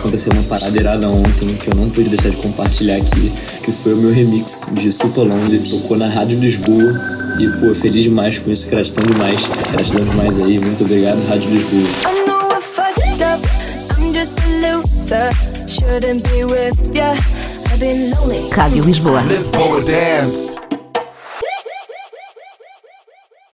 aconteceu uma parada irada ontem que eu não pude deixar de compartilhar aqui, que foi o meu remix de Super tocou na Rádio Lisboa. E, pô, feliz demais com isso, gratidão demais. Gratidão demais aí, muito obrigado, Rádio Lisboa. Rádio Lisboa. Lisboa Dance.